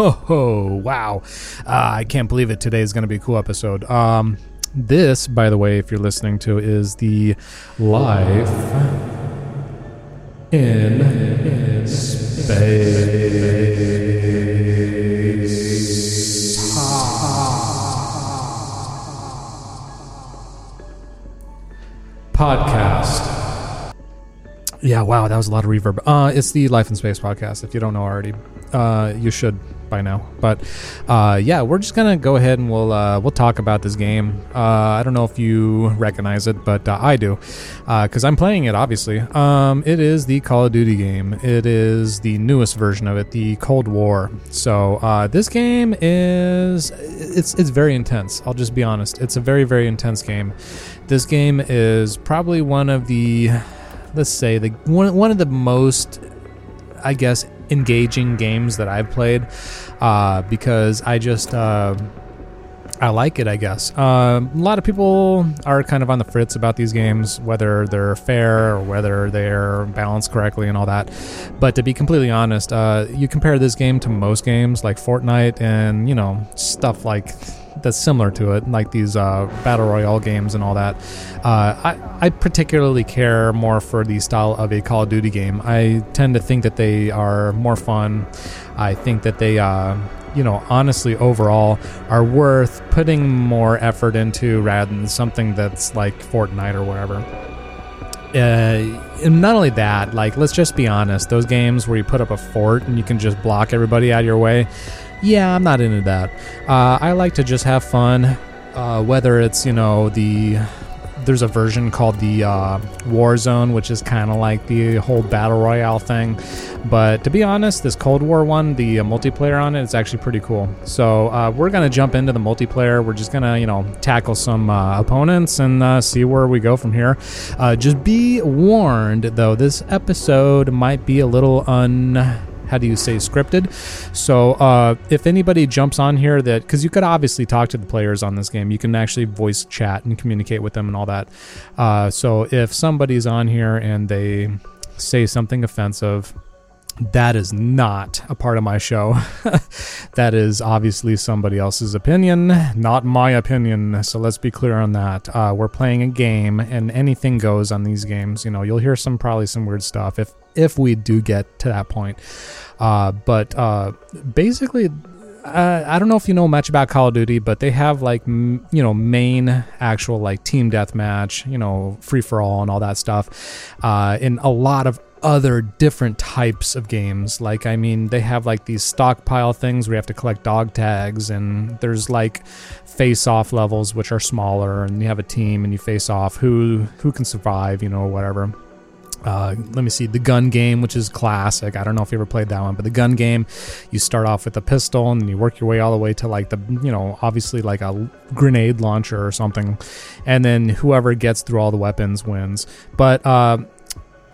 ho ho! Wow, uh, I can't believe it. Today is going to be a cool episode. Um, this, by the way, if you're listening to, is the life in space podcast. Yeah, wow, that was a lot of reverb. Uh, it's the Life in Space podcast. If you don't know already, uh, you should by now. But uh, yeah, we're just gonna go ahead and we'll uh, we'll talk about this game. Uh, I don't know if you recognize it, but uh, I do because I'm playing it. Obviously, um, it is the Call of Duty game. It is the newest version of it, the Cold War. So uh, this game is it's it's very intense. I'll just be honest. It's a very very intense game. This game is probably one of the let's say the one one of the most I guess engaging games that I've played uh, because I just uh, I like it. I guess uh, a lot of people are kind of on the fritz about these games, whether they're fair or whether they're balanced correctly and all that. But to be completely honest, uh, you compare this game to most games like Fortnite and you know stuff like that's similar to it, like these uh, battle royale games and all that. Uh, I, I particularly care more for the style of a Call of Duty game. I tend to think that they are more fun. I think that they, uh, you know, honestly, overall, are worth putting more effort into rather than something that's like Fortnite or whatever. Uh, and not only that, like let's just be honest, those games where you put up a fort and you can just block everybody out of your way, yeah, I'm not into that. Uh, I like to just have fun, uh, whether it's you know the there's a version called the uh, Warzone, which is kind of like the whole battle royale thing. But to be honest, this Cold War one, the uh, multiplayer on it, it, is actually pretty cool. So uh, we're gonna jump into the multiplayer. We're just gonna you know tackle some uh, opponents and see where we go from here. Just be warned, though, this episode might be a little un how do you say scripted? So uh, if anybody jumps on here that because you could obviously talk to the players on this game. You can actually voice chat and communicate with them and all that. Uh, so if somebody's on here and they say something offensive that is not a part of my show. that is obviously somebody else's opinion, not my opinion. So let's be clear on that. Uh, we're playing a game, and anything goes on these games. You know, you'll hear some probably some weird stuff if if we do get to that point. Uh, but uh, basically, uh, I don't know if you know much about Call of Duty, but they have like m- you know main actual like team deathmatch, you know free for all and all that stuff, uh, in a lot of other different types of games. Like I mean, they have like these stockpile things where you have to collect dog tags, and there's like face-off levels which are smaller, and you have a team and you face off who who can survive, you know, whatever. Uh, let me see the gun game, which is classic. I don't know if you ever played that one, but the gun game, you start off with a pistol and you work your way all the way to like the, you know, obviously like a grenade launcher or something, and then whoever gets through all the weapons wins. But uh,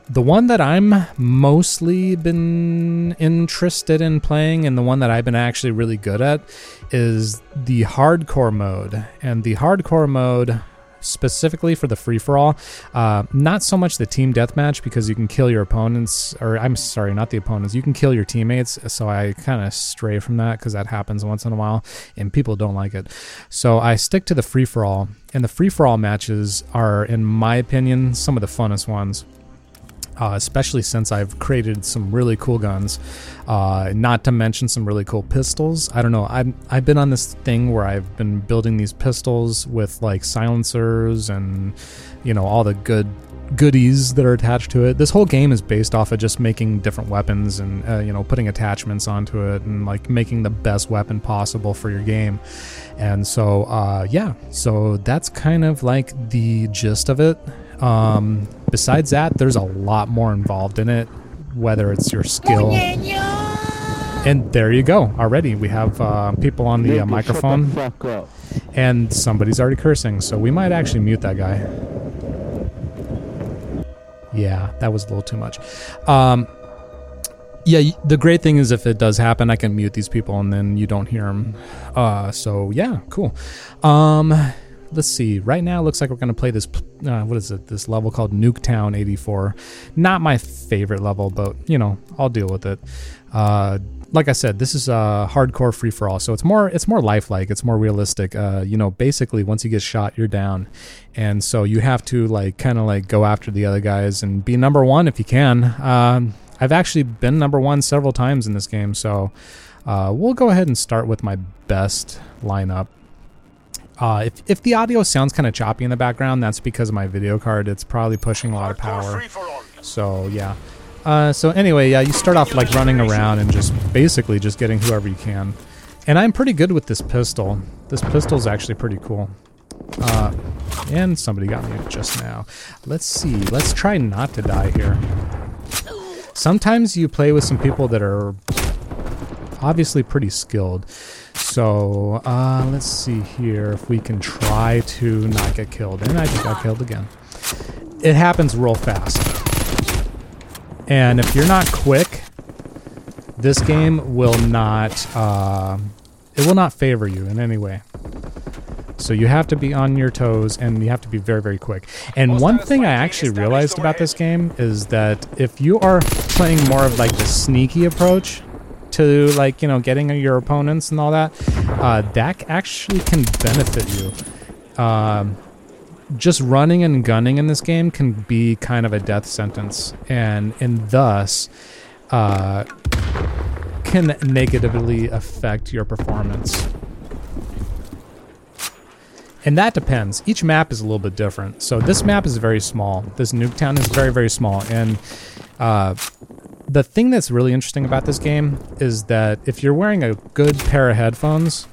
the one that I'm mostly been interested in playing, and the one that I've been actually really good at, is the hardcore mode. And the hardcore mode specifically for the free for all. Uh, not so much the team deathmatch because you can kill your opponents, or I'm sorry, not the opponents. You can kill your teammates. So I kind of stray from that because that happens once in a while, and people don't like it. So I stick to the free for all, and the free for all matches are, in my opinion, some of the funnest ones uh, especially since I've created some really cool guns. Uh, not to mention some really cool pistols. I don't know. I've I've been on this thing where I've been building these pistols with like silencers and you know all the good goodies that are attached to it. This whole game is based off of just making different weapons and uh, you know putting attachments onto it and like making the best weapon possible for your game. And so uh, yeah, so that's kind of like the gist of it. Um, besides that, there's a lot more involved in it, whether it's your skill. And there you go. Already, we have uh, people on the uh, microphone, and somebody's already cursing. So we might actually mute that guy. Yeah, that was a little too much. Um, yeah, the great thing is if it does happen, I can mute these people and then you don't hear them. Uh, so yeah, cool. Um, let's see. Right now, it looks like we're going to play this. Uh, what is it? This level called Nuketown 84. Not my favorite level, but you know, I'll deal with it. Uh, like I said, this is a hardcore free for all, so it's more it's more lifelike, it's more realistic. Uh, you know, basically, once you get shot, you're down, and so you have to like kind of like go after the other guys and be number one if you can. Um, I've actually been number one several times in this game, so uh, we'll go ahead and start with my best lineup. Uh, if, if the audio sounds kind of choppy in the background, that's because of my video card. It's probably pushing a lot of power. So yeah. Uh, so anyway, yeah, you start off like running around and just basically just getting whoever you can. And I'm pretty good with this pistol. This pistol is actually pretty cool. Uh, and somebody got me just now. Let's see. Let's try not to die here. Sometimes you play with some people that are obviously pretty skilled. So uh, let's see here if we can try to not get killed. And I just got killed again. It happens real fast. And if you're not quick, this game will not uh, it will not favor you in any way. So you have to be on your toes and you have to be very, very quick. And one thing I actually realized about this game is that if you are playing more of like the sneaky approach to like, you know, getting your opponents and all that, uh, that actually can benefit you. Um, just running and gunning in this game can be kind of a death sentence, and and thus uh, can negatively affect your performance. And that depends. Each map is a little bit different. So this map is very small. This Nuketown is very very small, and uh, the thing that's really interesting about this game is that if you're wearing a good pair of headphones,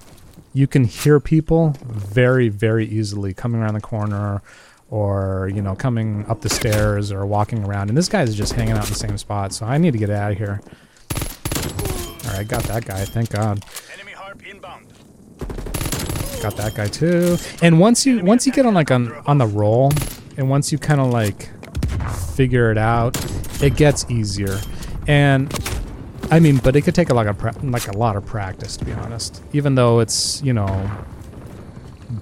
you can hear people very, very easily coming around the corner or, you know, coming up the stairs or walking around. And this guy is just hanging out in the same spot, so I need to get out of here. Alright, got that guy, thank God. Got that guy too. And once you once you get on like on on the roll, and once you kind of like figure it out, it gets easier. And I mean, but it could take a lot of pra- like a lot of practice to be honest. Even though it's you know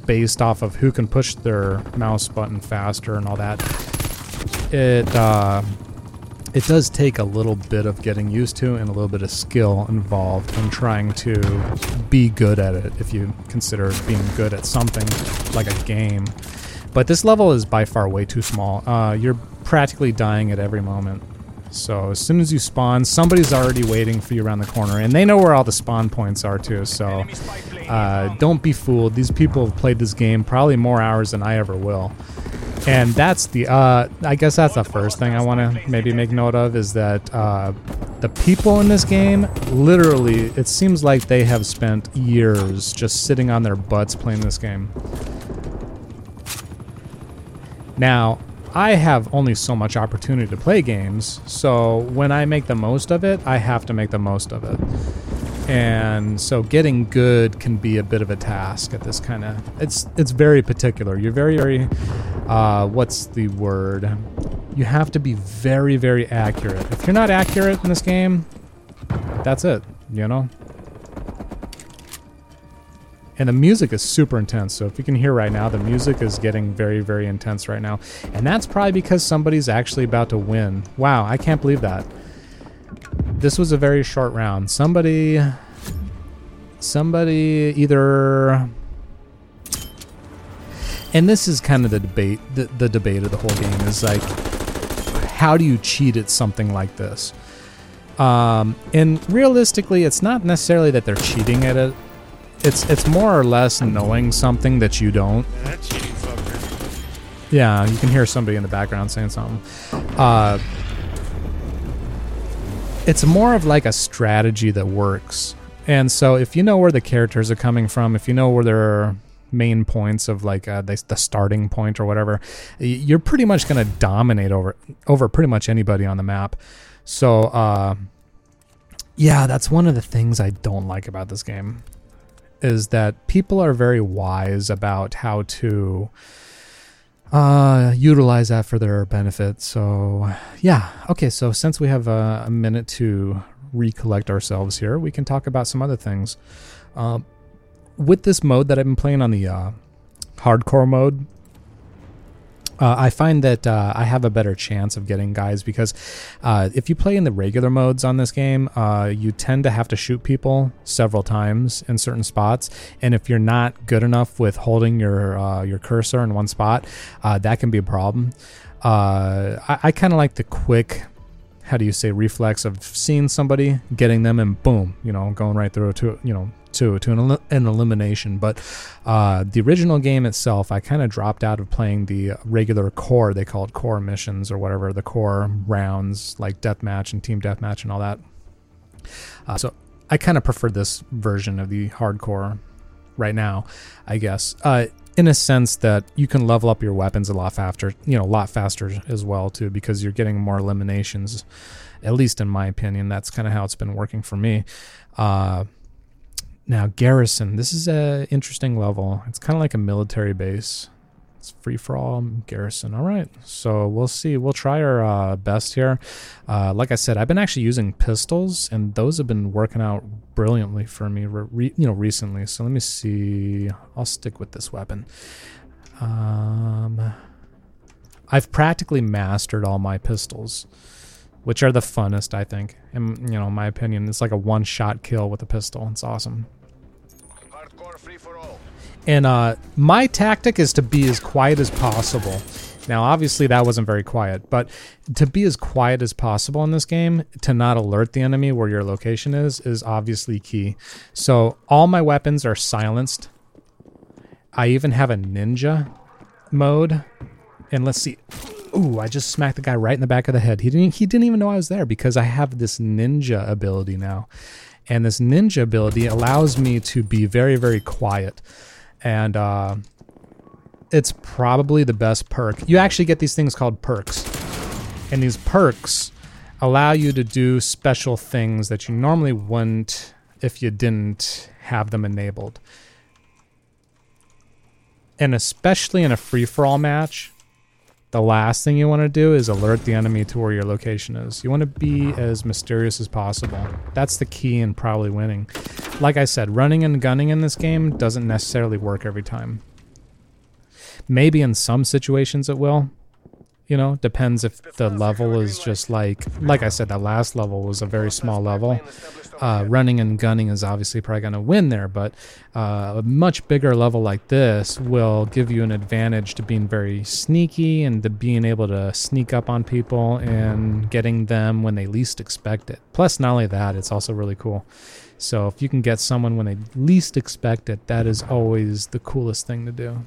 based off of who can push their mouse button faster and all that, it uh, it does take a little bit of getting used to and a little bit of skill involved in trying to be good at it. If you consider being good at something like a game, but this level is by far way too small. Uh, you're practically dying at every moment. So as soon as you spawn, somebody's already waiting for you around the corner, and they know where all the spawn points are too. So uh, don't be fooled. These people have played this game probably more hours than I ever will. And that's the, uh, I guess that's the first thing I want to maybe make note of is that uh, the people in this game, literally, it seems like they have spent years just sitting on their butts playing this game. Now, I have only so much opportunity to play games, so when I make the most of it, I have to make the most of it. And so getting good can be a bit of a task at this kind of it's it's very particular. You're very very uh, what's the word? You have to be very very accurate. If you're not accurate in this game, that's it, you know? And the music is super intense. So if you can hear right now, the music is getting very, very intense right now. And that's probably because somebody's actually about to win. Wow, I can't believe that. This was a very short round. Somebody, somebody either, and this is kind of the debate. The, the debate of the whole game is like, how do you cheat at something like this? Um, and realistically, it's not necessarily that they're cheating at it it's it's more or less knowing something that you don't. Yeah, you can hear somebody in the background saying something. Uh, it's more of like a strategy that works. And so if you know where the characters are coming from, if you know where their main points of like uh, the, the starting point or whatever, you're pretty much going to dominate over over pretty much anybody on the map. So uh, yeah, that's one of the things I don't like about this game is that people are very wise about how to uh, utilize that for their benefit. So, yeah. Okay, so since we have a, a minute to recollect ourselves here, we can talk about some other things. Uh, with this mode that I've been playing on the uh, hardcore mode, uh, I find that uh, I have a better chance of getting guys because uh, if you play in the regular modes on this game, uh, you tend to have to shoot people several times in certain spots, and if you're not good enough with holding your uh, your cursor in one spot, uh, that can be a problem. I, I kind of like the quick how do you say reflex of seeing somebody, getting them, and boom, you know, going right through to you know to to an, an elimination. But uh, the original game itself, I kind of dropped out of playing the regular core. They call it core missions or whatever the core rounds like deathmatch and team deathmatch and all that. Uh, so I kind of prefer this version of the hardcore right now, I guess. Uh, in a sense that you can level up your weapons a lot faster, you know, a lot faster as well too, because you're getting more eliminations. At least in my opinion, that's kind of how it's been working for me. Uh, now, Garrison, this is a interesting level. It's kind of like a military base. It's free for all garrison. All right, so we'll see. We'll try our uh, best here. Uh, like I said, I've been actually using pistols, and those have been working out brilliantly for me. Re- you know, recently. So let me see. I'll stick with this weapon. Um, I've practically mastered all my pistols, which are the funnest, I think. And you know, in my opinion, it's like a one-shot kill with a pistol. It's awesome. And uh, my tactic is to be as quiet as possible. Now, obviously, that wasn't very quiet, but to be as quiet as possible in this game, to not alert the enemy where your location is, is obviously key. So, all my weapons are silenced. I even have a ninja mode. And let's see. Ooh, I just smacked the guy right in the back of the head. He didn't he didn't even know I was there because I have this ninja ability now. And this ninja ability allows me to be very, very quiet and uh, it's probably the best perk. You actually get these things called perks, and these perks allow you to do special things that you normally wouldn't if you didn't have them enabled. And especially in a free for all match, the last thing you want to do is alert the enemy to where your location is. You want to be as mysterious as possible. That's the key in probably winning. Like I said, running and gunning in this game doesn't necessarily work every time. Maybe in some situations it will. You know, depends if the level is just like, like I said, that last level was a very small level uh, running and gunning is obviously probably going to win there, but uh, a much bigger level like this will give you an advantage to being very sneaky and to being able to sneak up on people and getting them when they least expect it. Plus, not only that, it's also really cool. So, if you can get someone when they least expect it, that is always the coolest thing to do.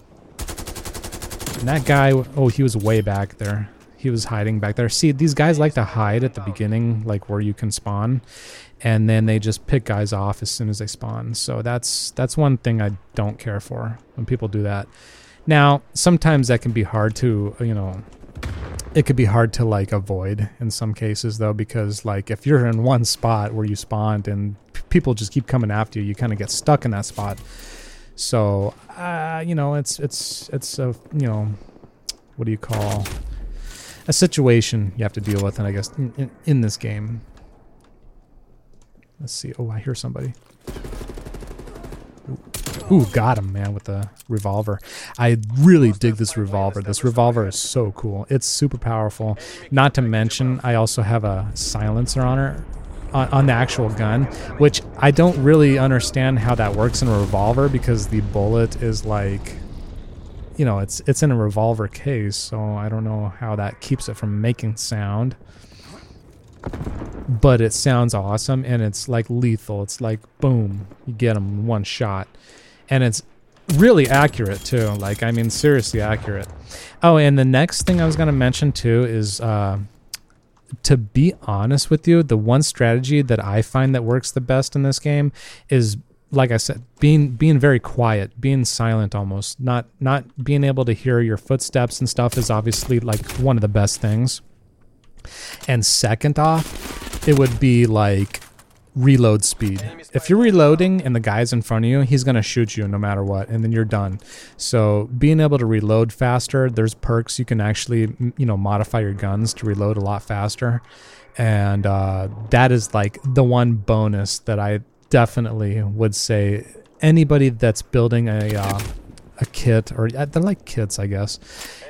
And that guy, oh, he was way back there he was hiding back there. See, these guys like to hide at the beginning, like where you can spawn and then they just pick guys off as soon as they spawn. So that's that's one thing I don't care for when people do that. Now, sometimes that can be hard to, you know, it could be hard to like avoid in some cases though because like if you're in one spot where you spawned and p- people just keep coming after you, you kind of get stuck in that spot. So, uh, you know, it's it's it's a, you know, what do you call a situation you have to deal with and I guess in, in, in this game. Let's see. Oh, I hear somebody. Ooh, got him, man, with the revolver. I really dig this revolver. This revolver is so cool. It's super powerful. Not to mention, I also have a silencer on her, on, on, the actual gun, which I don't really understand how that works in a revolver because the bullet is like, you know, it's it's in a revolver case, so I don't know how that keeps it from making sound but it sounds awesome and it's like lethal. It's like boom, you get them one shot, and it's really accurate too. Like I mean, seriously accurate. Oh, and the next thing I was gonna mention too is. Uh, to be honest with you, the one strategy that I find that works the best in this game is like I said, being being very quiet, being silent almost. Not not being able to hear your footsteps and stuff is obviously like one of the best things. And second off, it would be like reload speed. If you're reloading and the guy's in front of you, he's going to shoot you no matter what, and then you're done. So being able to reload faster, there's perks you can actually, you know, modify your guns to reload a lot faster. And uh, that is like the one bonus that I definitely would say anybody that's building a uh, a kit or uh, they're like kits, I guess.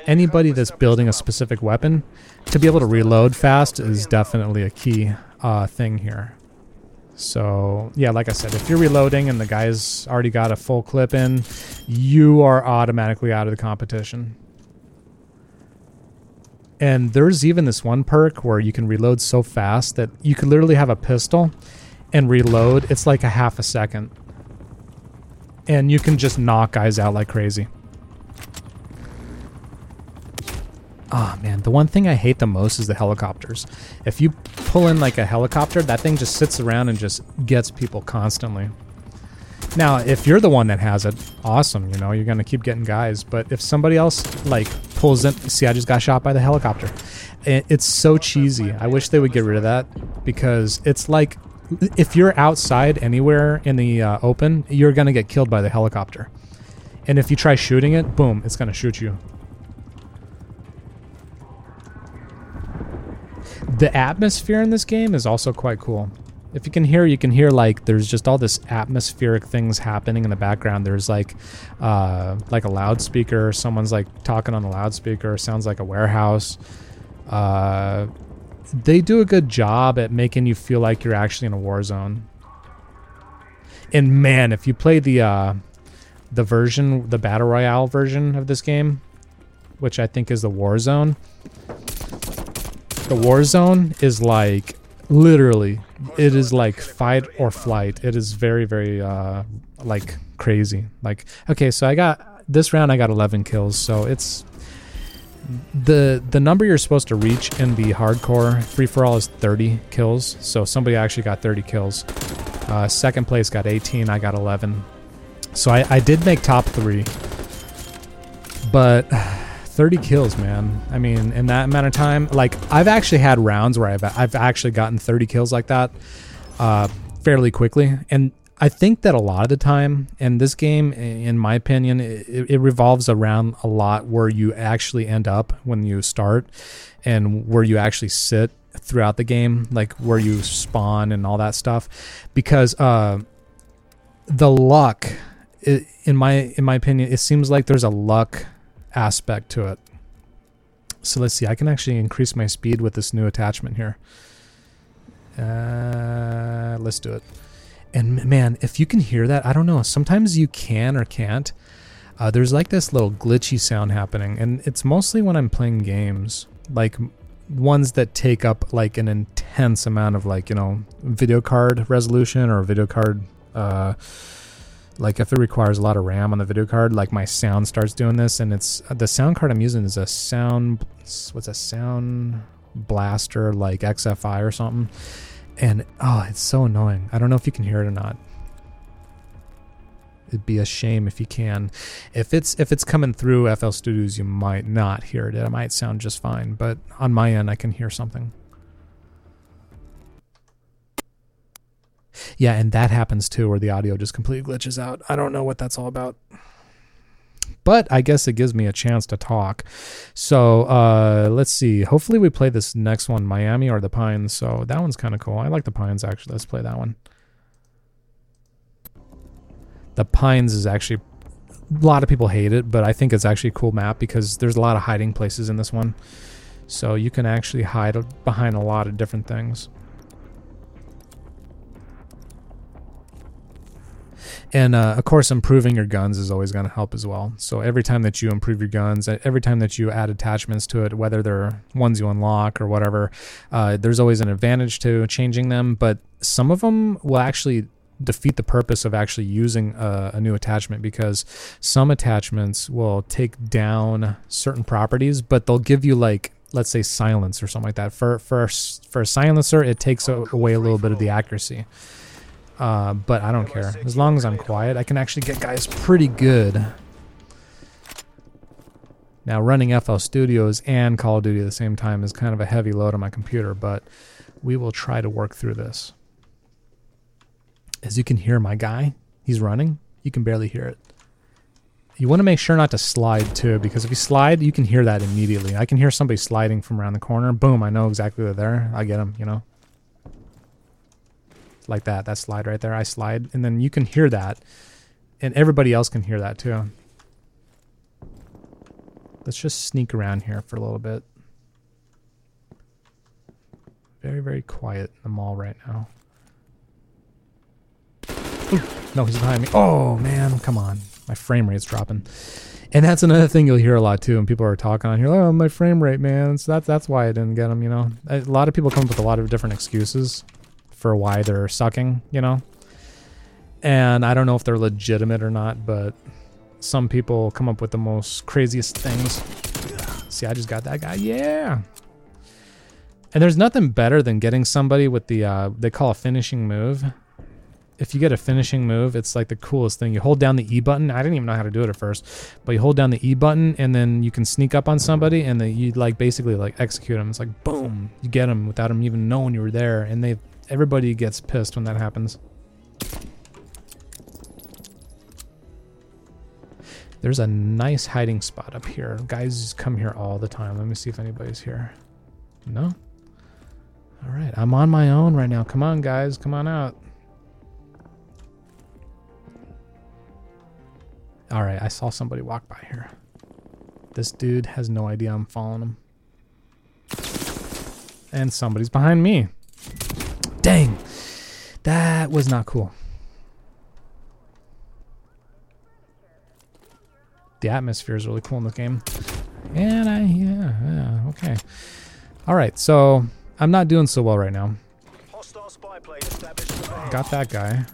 Anybody that's building a specific weapon to be able to reload fast is definitely a key uh, thing here. So yeah, like I said, if you're reloading and the guy's already got a full clip in, you are automatically out of the competition. And there's even this one perk where you can reload so fast that you could literally have a pistol and reload. It's like a half a second. And you can just knock guys out like crazy. Oh man, the one thing I hate the most is the helicopters. If you pull in like a helicopter, that thing just sits around and just gets people constantly. Now, if you're the one that has it, awesome, you know, you're going to keep getting guys. But if somebody else like pulls in, see, I just got shot by the helicopter. It's so cheesy. I wish they would get rid of that because it's like if you're outside anywhere in the uh, open, you're going to get killed by the helicopter. And if you try shooting it, boom, it's going to shoot you. The atmosphere in this game is also quite cool. If you can hear, you can hear like there's just all this atmospheric things happening in the background. There's like, uh, like a loudspeaker. Someone's like talking on the loudspeaker. Sounds like a warehouse. Uh, they do a good job at making you feel like you're actually in a war zone. And man, if you play the uh, the version, the battle royale version of this game, which I think is the war zone, the war zone is like literally it is like fight or flight. It is very very uh, like crazy. Like okay, so I got this round I got 11 kills, so it's the the number you're supposed to reach in the hardcore free for all is 30 kills. So somebody actually got 30 kills. Uh, second place got 18. I got 11. So I, I did make top three, but 30 kills, man. I mean, in that amount of time, like I've actually had rounds where I've I've actually gotten 30 kills like that, uh, fairly quickly, and I think that a lot of the time, in this game, in my opinion, it, it, revolves around a lot where you actually end up when you start and where you actually sit throughout the game, like where you spawn and all that stuff. Because uh, the luck, it, in my in my opinion, it seems like there's a luck aspect to it. So let's see. I can actually increase my speed with this new attachment here. Uh, let's do it. And man, if you can hear that, I don't know. Sometimes you can or can't. Uh, there's like this little glitchy sound happening, and it's mostly when I'm playing games, like ones that take up like an intense amount of like you know video card resolution or video card. Uh, like if it requires a lot of RAM on the video card, like my sound starts doing this, and it's uh, the sound card I'm using is a sound. What's a sound blaster like XFI or something and oh, it's so annoying. I don't know if you can hear it or not. It'd be a shame if you can. If it's if it's coming through FL Studios, you might not hear it. It might sound just fine, but on my end, I can hear something. Yeah, and that happens too, where the audio just completely glitches out. I don't know what that's all about but I guess it gives me a chance to talk. So uh, let's see. Hopefully, we play this next one, Miami or the Pines. So that one's kind of cool. I like the Pines actually. Let's play that one. The Pines is actually a lot of people hate it, but I think it's actually a cool map because there's a lot of hiding places in this one. So you can actually hide behind a lot of different things. And uh, of course, improving your guns is always going to help as well. So every time that you improve your guns, every time that you add attachments to it, whether they're ones you unlock or whatever, uh, there's always an advantage to changing them. But some of them will actually defeat the purpose of actually using a, a, new attachment because some attachments will take down certain properties, but they'll give you like let's say silence or something like that. For for for a silencer, it takes away a little bit of the accuracy. Uh, but I don't care. As long as I'm quiet, I can actually get guys pretty good. Now, running FL Studios and Call of Duty at the same time is kind of a heavy load on my computer, but we will try to work through this. As you can hear, my guy, he's running. You can barely hear it. You want to make sure not to slide too, because if you slide, you can hear that immediately. I can hear somebody sliding from around the corner. Boom, I know exactly where they're. I get them, you know like that, that slide right there. I slide, and then you can hear that, and everybody else can hear that too. Let's just sneak around here for a little bit. Very, very quiet in the mall right now. No, he's behind me. Oh, man, come on. My frame rate's dropping. And that's another thing you'll hear a lot too, and people are talking on here. Oh, my frame rate, man. So that's that's why I didn't get them. You know, a lot of people come up with a lot of different excuses for why they're sucking. You know, and I don't know if they're legitimate or not, but some people come up with the most craziest things. See, I just got that guy. Yeah. And there's nothing better than getting somebody with the uh, they call a finishing move if you get a finishing move, it's like the coolest thing. You hold down the E button. I didn't even know how to do it at first, but you hold down the E button and then you can sneak up on somebody and then you like basically like execute them. It's like boom, you get them without them even knowing you were there, and they everybody gets pissed when that happens. There's a nice hiding spot up here. Guys come here all the time. Let me see if anybody's here. No? All right, I'm on my own right now. Come on, guys, come on out. All right, I saw somebody walk by here. This dude has no idea I'm following him. And somebody's behind me. Dang. That was not cool. The atmosphere is really cool in this game. And I, yeah, yeah, okay. All right, so I'm not doing so well right now. Got that guy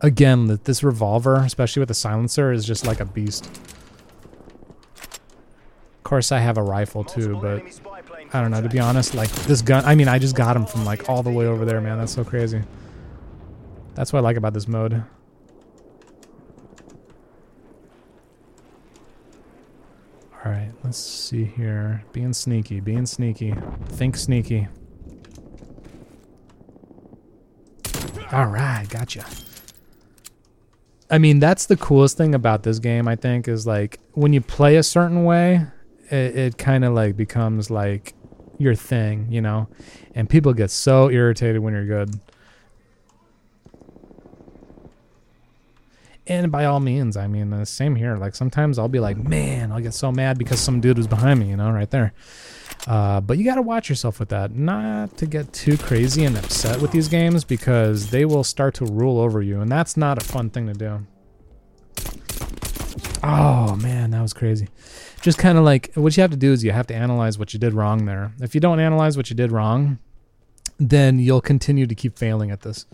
again, that this revolver, especially with the silencer, is just like a beast. Of course, I have a rifle too, but I don't know. To be honest, like this gun, I mean, I just got him from like all the way over there, man. That's so crazy. That's what I like about this mode. All right, let's see here. Being sneaky, being sneaky. Think sneaky. All right, gotcha. I mean, that's the coolest thing about this game, I think, is like when you play a certain way, it, it kind of like becomes like your thing, you know? And people get so irritated when you're good. And by all means, I mean, the same here. Like sometimes I'll be like, man, I'll get so mad because some dude was behind me, you know, right there. Uh, but you got to watch yourself with that, not to get too crazy and upset with these games because they will start to rule over you, and that's not a fun thing to do. Oh man, that was crazy. Just kind of like what you have to do is you have to analyze what you did wrong there. If you don't analyze what you did wrong, then you'll continue to keep failing at this.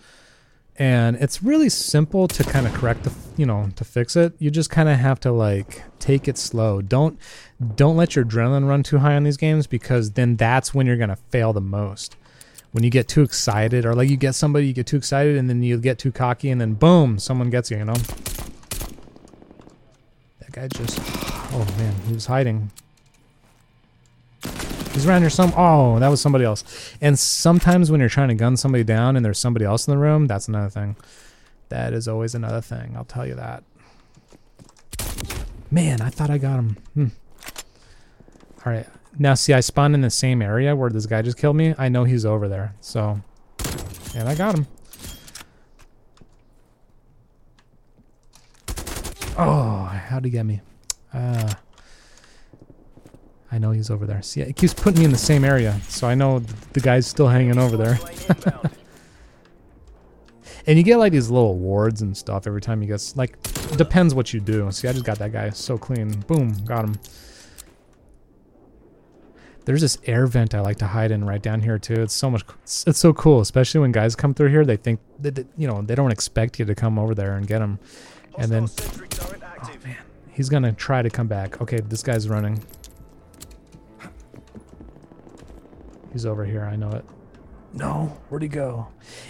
And it's really simple to kind of correct the you know to fix it. You just kind of have to like take it slow. Don't don't let your adrenaline run too high on these games because then that's when you're going to fail the most. When you get too excited or like you get somebody you get too excited and then you get too cocky and then boom someone gets you you know? That guy just oh man he was hiding He's around here some. Oh, that was somebody else. And sometimes when you're trying to gun somebody down and there's somebody else in the room, that's another thing. That is always another thing. I'll tell you that. Man, I thought I got him. Hmm. All right. Now, see, I spawned in the same area where this guy just killed me. I know he's over there. So, and I got him. Oh, how'd he get me? Ah. Uh, I know he's over there. See, it keeps putting me in the same area, so I know the guy's still hanging over there. and you get like these little awards and stuff every time you get like depends what you do. See, I just got that guy so clean. Boom, got him. There's this air vent I like to hide in right down here too. It's so much. It's so cool, especially when guys come through here. They think that you know they don't expect you to come over there and get them, and then oh man, he's gonna try to come back. Okay, this guy's running. He's over here. I know it. No, where'd he go?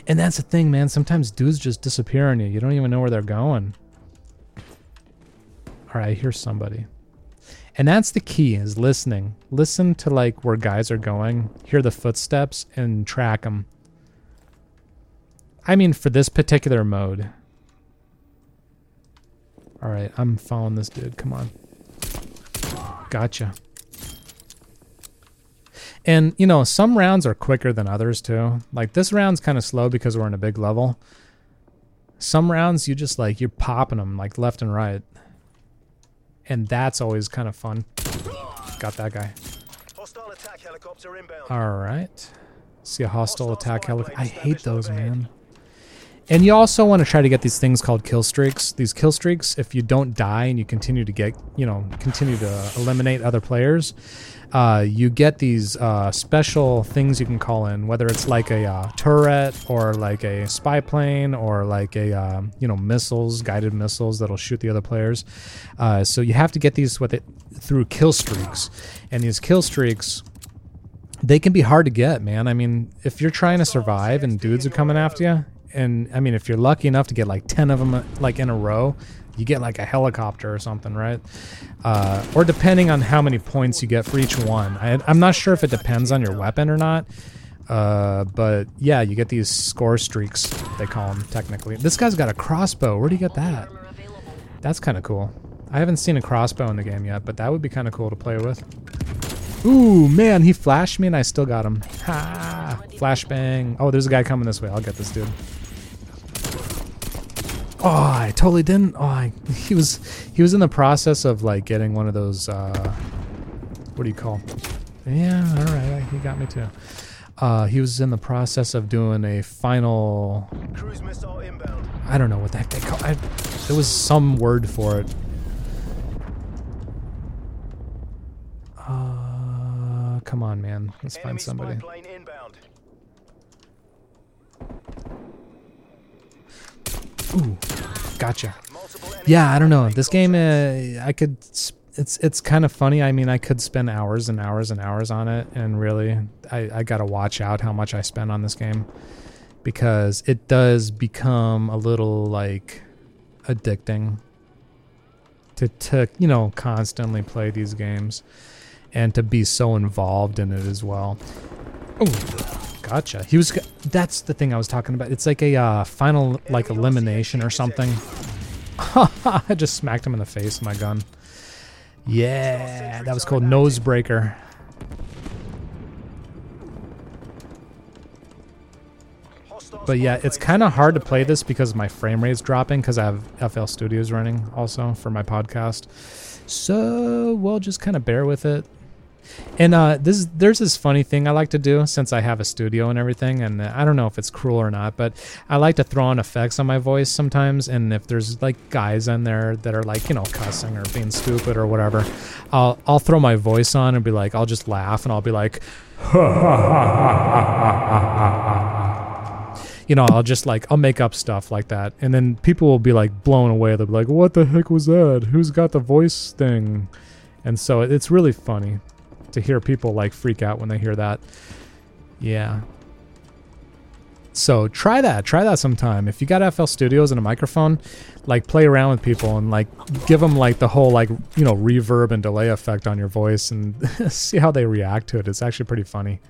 And that's the thing, man. Sometimes dudes just disappear on you. You don't even know where they're going. All right, hear somebody. And that's the key is listening. Listen to like where guys are going, hear the footsteps and track them. I mean for this particular mode. All right, I'm following this dude. Come on. Gotcha. And you know, some rounds are quicker than others too. Like this round's kind of slow because we're in a big level. Some rounds you just like you're popping them like left and right. and that's always kind of fun. Got that guy. Hostile attack helicopter inbound. All right. See a hostile attack helicopter. I hate those, man. And you also want to try to get these things called kill streaks. These kill streaks, if you don't die and you continue to get, you know, continue to eliminate other players, uh, you get these uh, special things you can call in, whether it's like a uh, turret or like a spy plane or like a, uh, you know, missiles, guided missiles that'll shoot the other players. Uh, so you have to get these with it through kill streaks, and these kill streaks they can be hard to get, man. I mean, if you're trying to survive and dudes are coming after you, and I mean, if you're lucky enough to get like 10 of them like in a row, you get like a helicopter or something, right? Uh, or depending on how many points you get for each one. I, I'm not sure if it depends on your weapon or not. Uh, but yeah, you get these score streaks, they call them technically. This guy's got a crossbow. Where do you get that? That's kind of cool. I haven't seen a crossbow in the game yet, but that would be kind of cool to play with. Ooh, man, he flashed me and I still got him. Ha! Flashbang. Oh, there's a guy coming this way. I'll get this dude. Oh, I totally didn't. Oh, I, he was he was in the process of like getting one of those. Uh, what do you call? Yeah, all right, he got me too. Uh, he was in the process of doing a final. Cruise missile inbound. I don't know what the heck they call. I, there was some word for it. Uh, come on, man. Let's Enemy find somebody. Ooh, gotcha. Yeah, I don't know. This game, uh, I could. It's it's kind of funny. I mean, I could spend hours and hours and hours on it, and really, I I gotta watch out how much I spend on this game because it does become a little like addicting to to you know constantly play these games and to be so involved in it as well. Oh, gotcha. He was. That's the thing I was talking about. It's like a uh, final like elimination or something. I just smacked him in the face with my gun. Yeah, that was called Nosebreaker. But yeah, it's kind of hard to play this because my frame rate's dropping because I have FL Studios running also for my podcast. So we'll just kind of bear with it. And uh, this there's this funny thing I like to do since I have a studio and everything, and I don't know if it's cruel or not, but I like to throw on effects on my voice sometimes. And if there's like guys in there that are like you know cussing or being stupid or whatever, I'll I'll throw my voice on and be like I'll just laugh and I'll be like, you know, I'll just like I'll make up stuff like that, and then people will be like blown away. They'll be like, "What the heck was that? Who's got the voice thing?" And so it's really funny to hear people like freak out when they hear that. Yeah. So try that. Try that sometime. If you got FL Studios and a microphone, like play around with people and like give them like the whole like you know reverb and delay effect on your voice and see how they react to it. It's actually pretty funny.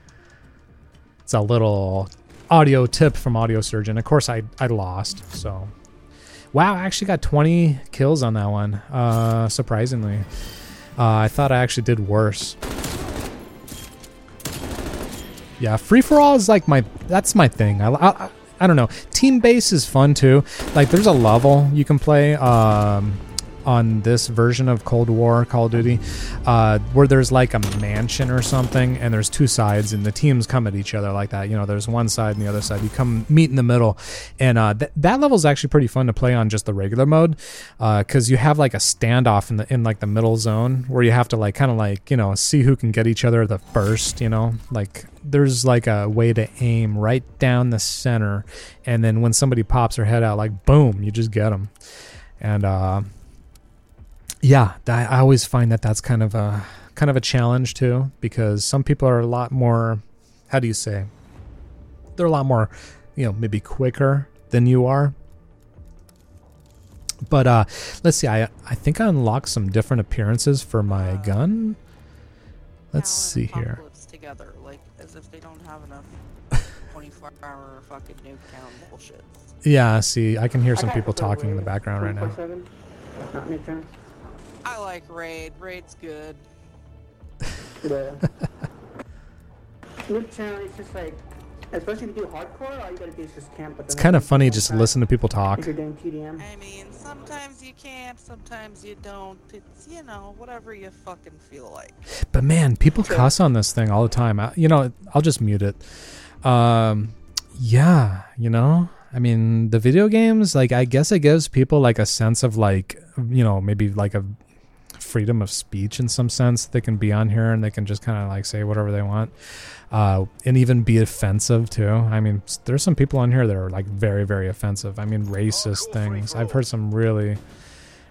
It's a little audio tip from Audio Surgeon. Of course, I I lost. So, wow, I actually got 20 kills on that one. Uh, surprisingly, uh, I thought I actually did worse. Yeah, free for all is like my that's my thing. I, I I don't know. Team base is fun too. Like there's a level you can play um, on this version of Cold War Call of Duty uh, where there's like a mansion or something, and there's two sides, and the teams come at each other like that. You know, there's one side and the other side. You come meet in the middle, and uh, th- that level is actually pretty fun to play on just the regular mode because you have like a standoff in the in like the middle zone where you have to like kind of like you know see who can get each other the first. You know, like there's like a way to aim right down the center, and then when somebody pops their head out, like boom, you just get them, and. Uh yeah, I I always find that that's kind of a kind of a challenge too because some people are a lot more how do you say? They're a lot more, you know, maybe quicker than you are. But uh let's see. I I think I unlocked some different appearances for my gun. Let's see here. Apocalypse Together, like as if they don't have enough 24-hour fucking nuke count bullshit. Yeah, see, I can hear some people talking in the background right now. Not new turn. I like raid. Raid's good. The Noob channel is just like Especially if you do hardcore, all you gotta do is just camp. But It's kind of funny just to listen to people talk. If you're doing TDM. I mean, sometimes you camp, sometimes you don't. It's, you know, whatever you fucking feel like. But man, people cuss on this thing all the time. I, you know, I'll just mute it. Um, yeah, you know, I mean, the video games, like, I guess it gives people like a sense of like, you know, maybe like a freedom of speech in some sense. They can be on here and they can just kind of like say whatever they want, uh, and even be offensive too. I mean, there's some people on here that are like very, very offensive. I mean, racist things. I've heard some really,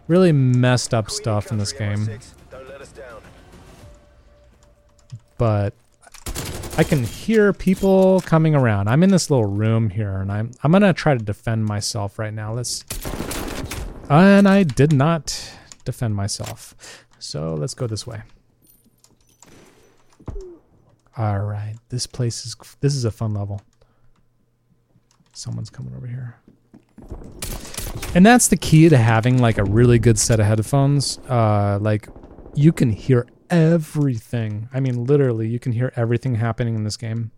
really messed up Queen stuff in this game. MI6. Don't let us down. but I can hear people coming around. I'm in this little room here, and I'm I'm gonna try to defend myself right now. Let's, and I did not defend myself, so let's go this way. All right, this place is this is a fun level. Someone's coming over here. And that's the key to having like a really good set of headphones. Uh, like you can hear everything. I mean, literally, you can hear everything happening in this game.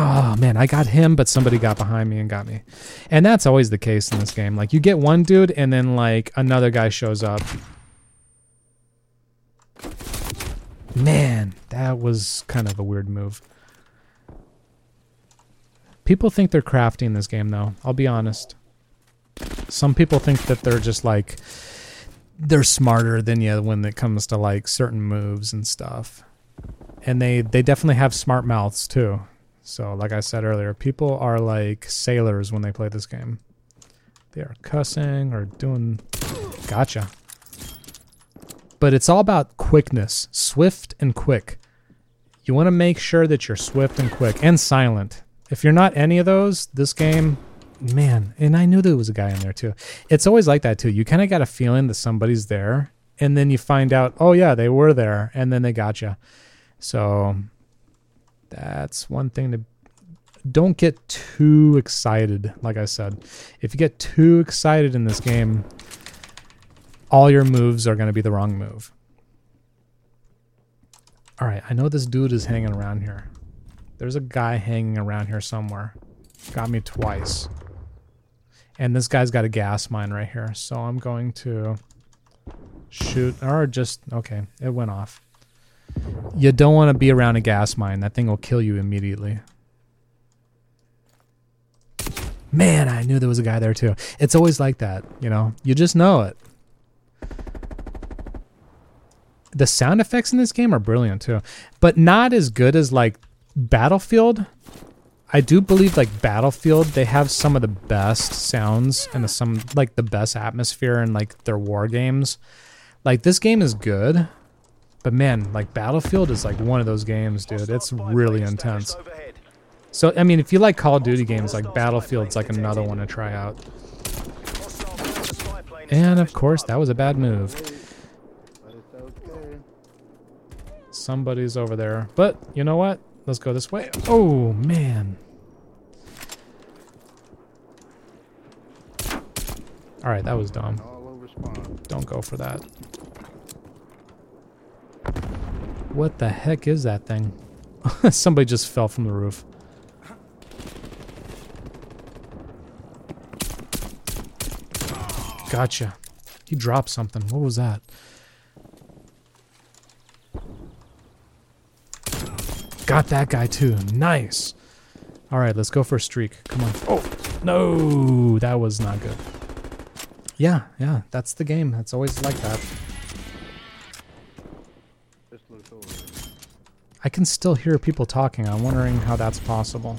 Oh man, I got him, but somebody got behind me and got me. And that's always the case in this game. Like you get one dude and then like another guy shows up. Man, that was kind of a weird move. People think they're crafty in this game though. I'll be honest. Some people think that they're just like they're smarter than you when it comes to like certain moves and stuff. And they they definitely have smart mouths too. So like I said earlier, people are like sailors when they play this game. They are cussing or doing gotcha. But it's all about quickness, swift and quick. You want to make sure that you're swift and quick and silent. If you're not any of those, this game man, and I knew there was a guy in there too. It's always like that too. You kind of got a feeling that somebody's there, and then you find out, oh yeah, they were there, and then they got you. So that's one thing to don't get too excited. Like I said, if you get too excited in this game, all your moves are going to be the wrong move. All right, I know this dude is hanging around here. There's a guy hanging around here somewhere. Got me twice. And this guy's got a gas mine right here. So I'm going to shoot or just okay, it went off. You don't want to be around a gas mine. That thing will kill you immediately. Man, I knew there was a guy there too. It's always like that, you know. You just know it. The sound effects in this game are brilliant too, but not as good as like Battlefield. I do believe like Battlefield, they have some of the best sounds and some like the best atmosphere in like their war games. Like this game is good, but man, like Battlefield is like one of those games, dude. It's really intense. So I mean, if you like Call of Duty games, like Battlefield's like another one to try out. And of course, that was a bad move. Somebody's over there. But you know what? Let's go this way. Oh man. All right, that was dumb. Don't go for that. What the heck is that thing? Somebody just fell from the roof. Gotcha. He dropped something. What was that? Got that guy too. Nice. All right, let's go for a streak. Come on. Oh, no. That was not good. Yeah, yeah, that's the game. It's always like that. I can still hear people talking. I'm wondering how that's possible.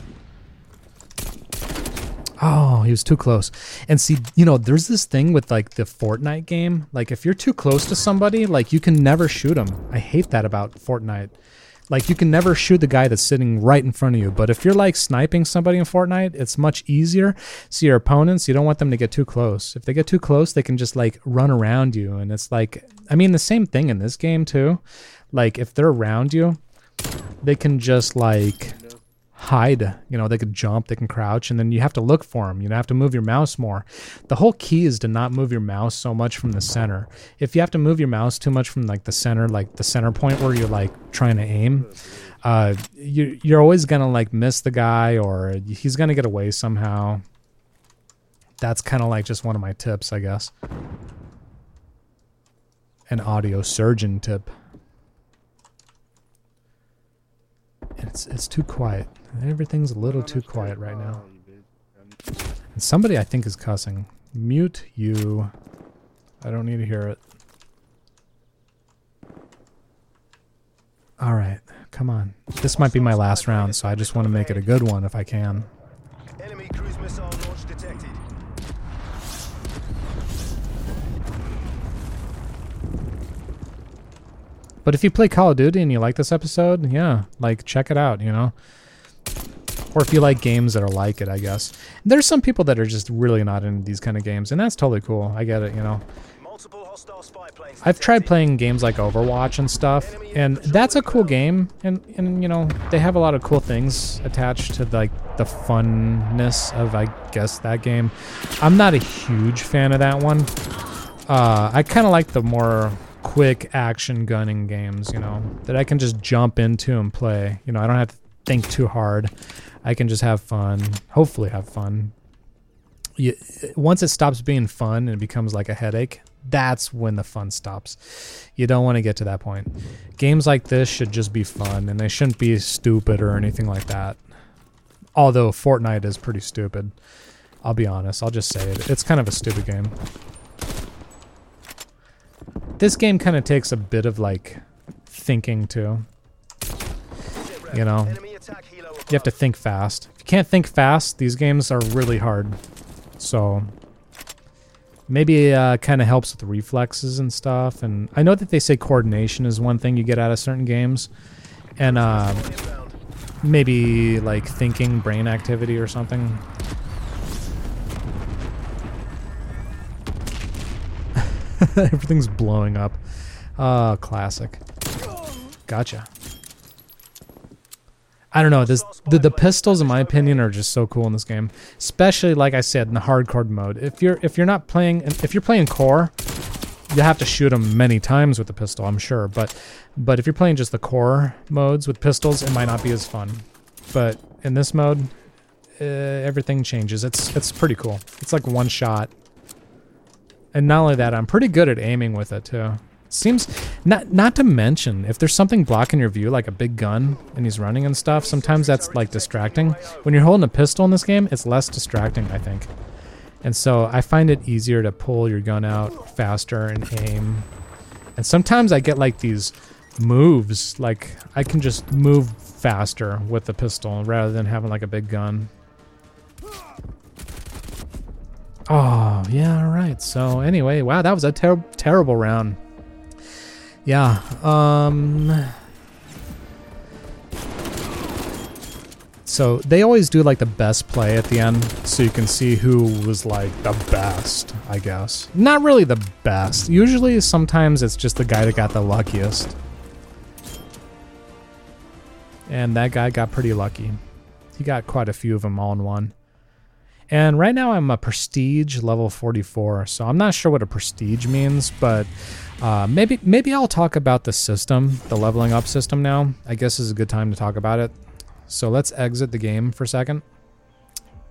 Oh, he was too close. And see, you know, there's this thing with like the Fortnite game. Like, if you're too close to somebody, like, you can never shoot them. I hate that about Fortnite. Like, you can never shoot the guy that's sitting right in front of you. But if you're like sniping somebody in Fortnite, it's much easier. See your opponents, you don't want them to get too close. If they get too close, they can just like run around you. And it's like, I mean, the same thing in this game, too. Like, if they're around you, they can just like hide. You know, they could jump, they can crouch, and then you have to look for them. You have to move your mouse more. The whole key is to not move your mouse so much from the center. If you have to move your mouse too much from like the center, like the center point where you're like trying to aim, uh, you you're always gonna like miss the guy or he's gonna get away somehow. That's kind of like just one of my tips, I guess. An audio surgeon tip. It's it's too quiet. Everything's a little too quiet right now. You bitch. And somebody I think is cussing. Mute you. I don't need to hear it. All right, come on. This might be my last round, so I just want to make it a good one if I can. Enemy cruise missile launch detected. But if you play Call of Duty and you like this episode, yeah, like check it out, you know. Or if you like games that are like it, I guess. There's some people that are just really not into these kind of games, and that's totally cool. I get it, you know. Multiple hostile spy planes. I've tried playing games like Overwatch and stuff, and that's a cool game. And and you know they have a lot of cool things attached to like the funness of I guess that game. I'm not a huge fan of that one. Uh, I kind of like the more quick action gunning games, you know, that I can just jump into and play. You know, I don't have to think too hard. I can just have fun. Hopefully, have fun. You, once it stops being fun and it becomes like a headache, that's when the fun stops. You don't want to get to that point. Games like this should just be fun and they shouldn't be stupid or anything like that. Although Fortnite is pretty stupid. I'll be honest. I'll just say it. It's kind of a stupid game. This game kind of takes a bit of like thinking too. You know, you have to think fast. If you can't think fast, these games are really hard. So maybe uh, kind of helps with reflexes and stuff. And I know that they say coordination is one thing you get out of certain games, and uh, maybe like thinking, brain activity, or something. Everything's blowing up. Oh, classic. Gotcha. I don't know. This the, the pistols, in my opinion, are just so cool in this game. Especially, like I said, in the hardcore mode. If you're if you're not playing if you're playing core, you have to shoot them many times with the pistol. I'm sure, but but if you're playing just the core modes with pistols, it might not be as fun. But in this mode, uh, everything changes. It's it's pretty cool. It's like one shot. And not only that, I'm pretty good at aiming with it too. Seems not not to mention if there's something blocking your view like a big gun and he's running and stuff, sometimes that's like distracting. When you're holding a pistol in this game, it's less distracting, I think. And so I find it easier to pull your gun out faster and aim. And sometimes I get like these moves, like I can just move faster with the pistol rather than having like a big gun. Oh, yeah, all right. So anyway, wow, that was a ter- terrible round. Yeah. Um So they always do like the best play at the end so you can see who was like the best, I guess. Not really the best. Usually sometimes it's just the guy that got the luckiest. And that guy got pretty lucky. He got quite a few of them all in one. And right now I'm a prestige level 44, so I'm not sure what a prestige means, but uh, maybe maybe I'll talk about the system, the leveling up system now. I guess is a good time to talk about it. So let's exit the game for a second.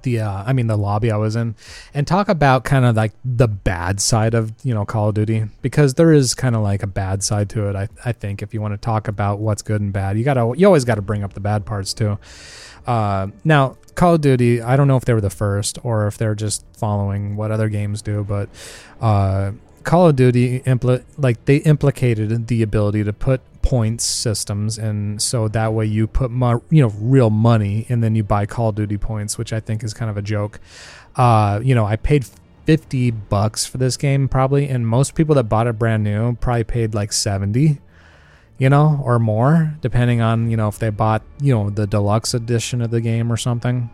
The uh, I mean the lobby I was in, and talk about kind of like the bad side of you know Call of Duty because there is kind of like a bad side to it. I I think if you want to talk about what's good and bad, you gotta you always got to bring up the bad parts too. Uh, now, Call of Duty, I don't know if they were the first or if they're just following what other games do, but uh, Call of Duty impl- like they implicated the ability to put points systems, and so that way you put mo- you know real money, and then you buy Call of Duty points, which I think is kind of a joke. Uh, you know, I paid. 50 bucks for this game probably and most people that bought it brand new probably paid like 70 you know, or more, depending on, you know, if they bought, you know, the deluxe edition of the game or something.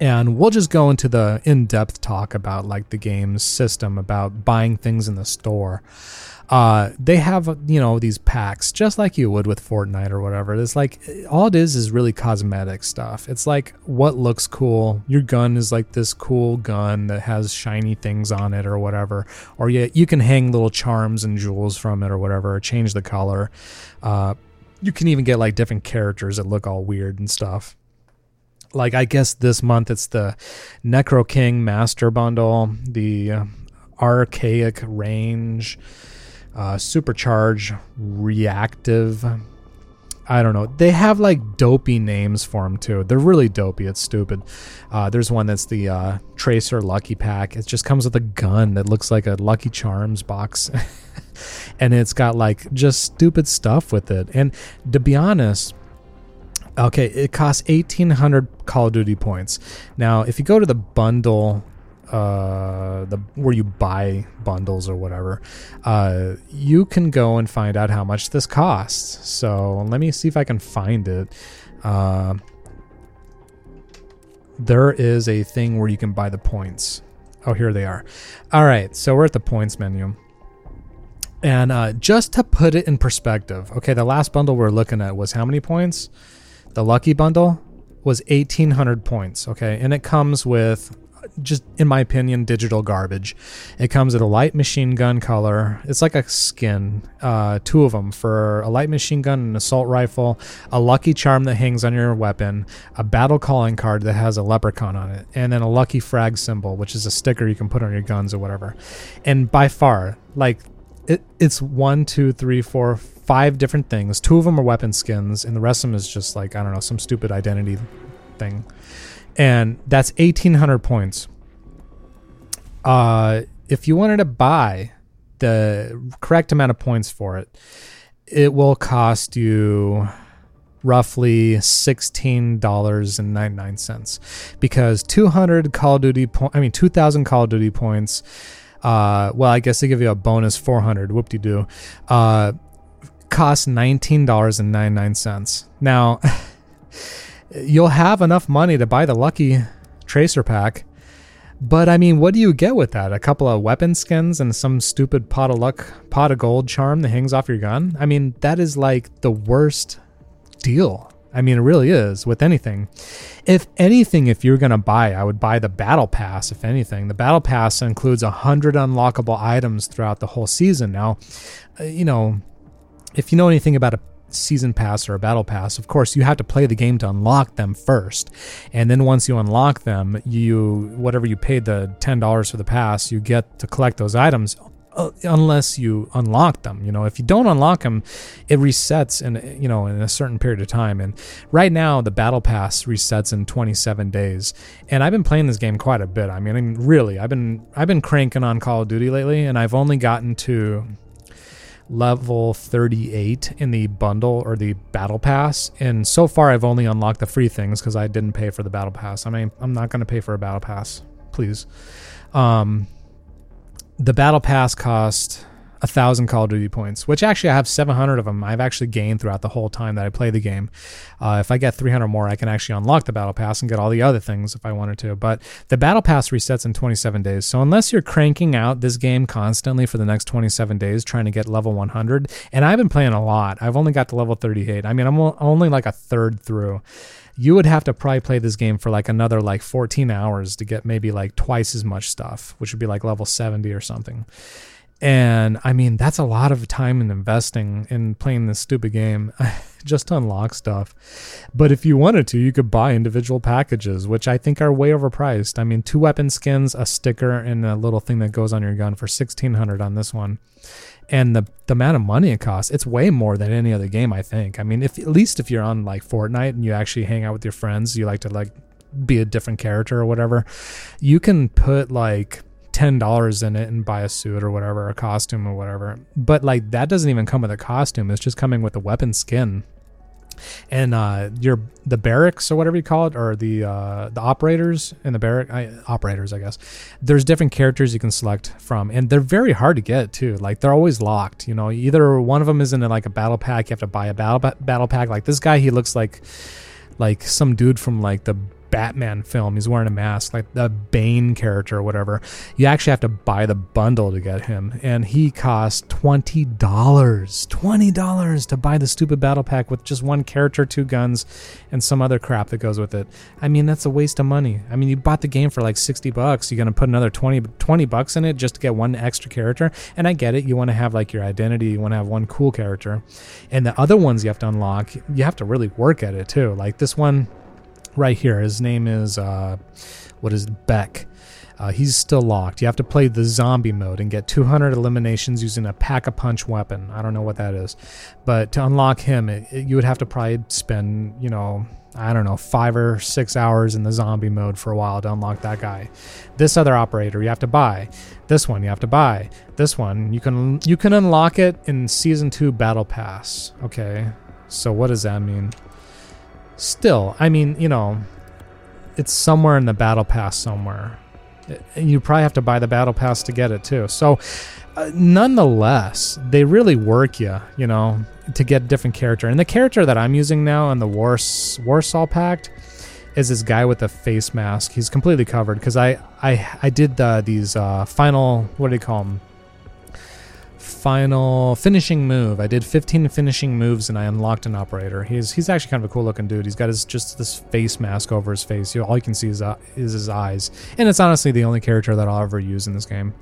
and we'll just go into the in-depth talk about like the game's system about buying things in the store uh they have you know these packs just like you would with Fortnite or whatever. It's like all it is is really cosmetic stuff. It's like what looks cool. Your gun is like this cool gun that has shiny things on it or whatever. Or yeah you can hang little charms and jewels from it or whatever or change the color. Uh you can even get like different characters that look all weird and stuff. Like I guess this month it's the Necro King Master Bundle, the uh, Archaic Range, uh, Supercharge Reactive. I don't know. They have like dopey names for them too. They're really dopey. It's stupid. Uh, there's one that's the uh, Tracer Lucky Pack. It just comes with a gun that looks like a Lucky Charms box. and it's got like just stupid stuff with it. And to be honest, Okay, it costs eighteen hundred Call of Duty points. Now, if you go to the bundle, uh, the where you buy bundles or whatever, uh, you can go and find out how much this costs. So let me see if I can find it. Uh, there is a thing where you can buy the points. Oh, here they are. All right, so we're at the points menu. And uh, just to put it in perspective, okay, the last bundle we're looking at was how many points? The lucky bundle was 1800 points, okay? And it comes with just in my opinion digital garbage. It comes with a light machine gun color. It's like a skin, uh, two of them for a light machine gun and assault rifle, a lucky charm that hangs on your weapon, a battle calling card that has a leprechaun on it, and then a lucky frag symbol, which is a sticker you can put on your guns or whatever. And by far, like it, it's one, two, three, four, five different things. Two of them are weapon skins, and the rest of them is just like I don't know some stupid identity thing. And that's eighteen hundred points. Uh, if you wanted to buy the correct amount of points for it, it will cost you roughly sixteen dollars and ninety nine cents because two hundred Call of Duty po- I mean two thousand Call of Duty points. Uh, well, I guess they give you a bonus four hundred. Whoop de doo. Uh, costs nineteen dollars and ninety nine cents. Now, you'll have enough money to buy the lucky tracer pack. But I mean, what do you get with that? A couple of weapon skins and some stupid pot of luck, pot of gold charm that hangs off your gun? I mean, that is like the worst deal. I mean, it really is with anything. If anything, if you're going to buy, I would buy the Battle Pass, if anything. The Battle Pass includes 100 unlockable items throughout the whole season. Now, uh, you know, if you know anything about a season pass or a battle pass of course you have to play the game to unlock them first. And then once you unlock them you whatever you paid the $10 for the pass you get to collect those items uh, unless you unlock them you know. If you don't unlock them it resets in you know in a certain period of time. And right now the battle pass resets in 27 days. And i've been playing this game quite a bit. I mean, I mean really i've been i've been cranking on call of duty lately and i've only gotten to level 38 in the bundle or the battle pass. And so far i've only unlocked the free things because i didn't pay for the battle pass. I mean i'm not going to pay for a battle pass please. Um the battle pass cost a thousand Call of Duty points, which actually I have 700 of them. I've actually gained throughout the whole time that I play the game. Uh, if I get 300 more, I can actually unlock the battle pass and get all the other things if I wanted to. But the battle pass resets in 27 days. So unless you're cranking out this game constantly for the next 27 days trying to get level 100, and I've been playing a lot. I've only got to level 38. I mean, I'm only like a third through you would have to probably play this game for like another like 14 hours to get maybe like twice as much stuff, which would be like level 70 or something. And I mean, that's a lot of time and investing in playing this stupid game just to unlock stuff. But if you wanted to, you could buy individual packages, which I think are way overpriced. I mean, two weapon skins, a sticker, and a little thing that goes on your gun for 1600 on this one. And the, the amount of money it costs, it's way more than any other game, I think. I mean, if at least if you're on like Fortnite and you actually hang out with your friends, you like to like be a different character or whatever, you can put like ten dollars in it and buy a suit or whatever, a costume or whatever. But like that doesn't even come with a costume. It's just coming with a weapon skin. And uh, your the barracks or whatever you call it, or the uh, the operators in the barrack I, operators, I guess. There's different characters you can select from, and they're very hard to get too. Like they're always locked. You know, either one of them is in like a battle pack. You have to buy a battle battle pack. Like this guy, he looks like like some dude from like the Batman film. He's wearing a mask, like the Bane character or whatever. You actually have to buy the bundle to get him, and he costs twenty dollars. Twenty dollars to buy the stupid battle pack with just one character, two guns, and some other crap that goes with it. I mean, that's a waste of money. I mean, you bought the game for like sixty bucks. You're gonna put another 20, 20 bucks in it just to get one extra character. And I get it. You want to have like your identity. You want to have one cool character, and the other ones you have to unlock. You have to really work at it too. Like this one right here. His name is uh, what is it? Beck. Uh, he's still locked. You have to play the zombie mode and get 200 eliminations using a pack a punch weapon. I don't know what that is, but to unlock him, it, it- you would have to probably spend, you know, I don't know, five or six hours in the zombie mode for a while to unlock that guy. This other operator you have to buy. This one you have to buy. This one you can you can unlock it in season two battle pass. Okay, so what does that mean? Still, I mean, you know, it's somewhere in the battle pass somewhere. And you probably have to buy the battle pass to get it too. So, uh, nonetheless, they really work you, you know, to get a different character. And the character that I'm using now in the Wars Warsaw Pact is this guy with a face mask. He's completely covered because I I I did the, these uh, final what do you call them? Final finishing move. I did 15 finishing moves and I unlocked an operator. He's he's actually kind of a cool looking dude. He's got his just this face mask over his face. You all you can see is, uh, is his eyes, and it's honestly the only character that I'll ever use in this game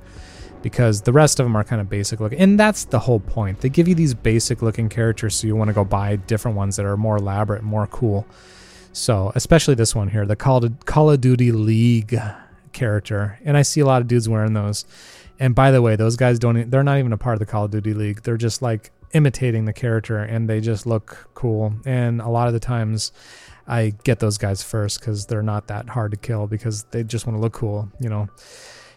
because the rest of them are kind of basic looking. And that's the whole point. They give you these basic looking characters so you want to go buy different ones that are more elaborate, more cool. So, especially this one here, the Call Call of Duty League character. And I see a lot of dudes wearing those. And by the way, those guys don't they're not even a part of the Call of Duty League. They're just like imitating the character and they just look cool. And a lot of the times I get those guys first cuz they're not that hard to kill because they just want to look cool, you know.